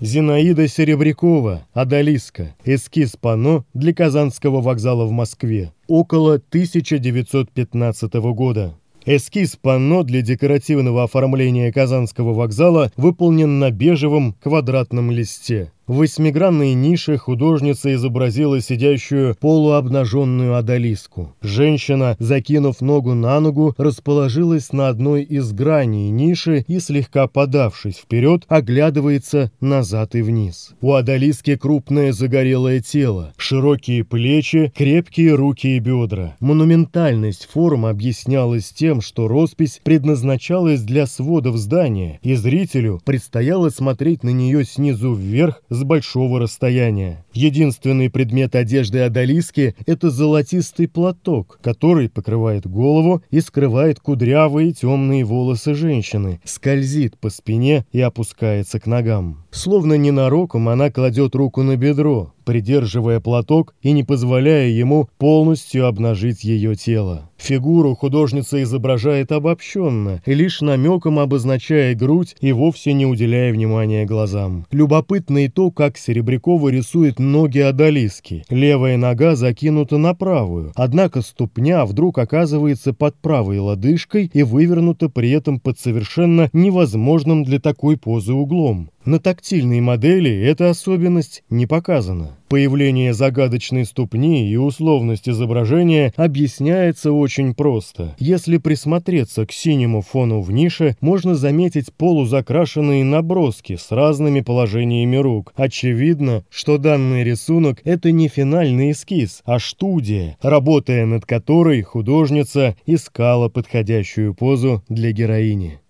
Зинаида Серебрякова, Адалиска. Эскиз панно для Казанского вокзала в Москве. Около 1915 года. Эскиз панно для декоративного оформления Казанского вокзала выполнен на бежевом квадратном листе. В восьмигранной нише художница изобразила сидящую полуобнаженную одолиску. Женщина, закинув ногу на ногу, расположилась на одной из граней ниши и, слегка подавшись вперед, оглядывается назад и вниз. У одолиски крупное загорелое тело, широкие плечи, крепкие руки и бедра. Монументальность форм объяснялась тем, что роспись предназначалась для сводов здания, и зрителю предстояло смотреть на нее снизу вверх с большого расстояния. Единственный предмет одежды Адалиски – это золотистый платок, который покрывает голову и скрывает кудрявые темные волосы женщины, скользит по спине и опускается к ногам. Словно ненароком она кладет руку на бедро, придерживая платок и не позволяя ему полностью обнажить ее тело. Фигуру художница изображает обобщенно, лишь намеком обозначая грудь и вовсе не уделяя внимания глазам. Любопытно и то, как Серебрякова рисует ноги Адалиски. Левая нога закинута на правую, однако ступня вдруг оказывается под правой лодыжкой и вывернута при этом под совершенно невозможным для такой позы углом. На тактильной модели эта особенность не показана. Появление загадочной ступни и условность изображения объясняется очень просто. Если присмотреться к синему фону в нише, можно заметить полузакрашенные наброски с разными положениями рук. Очевидно, что данный рисунок – это не финальный эскиз, а студия, работая над которой художница искала подходящую позу для героини.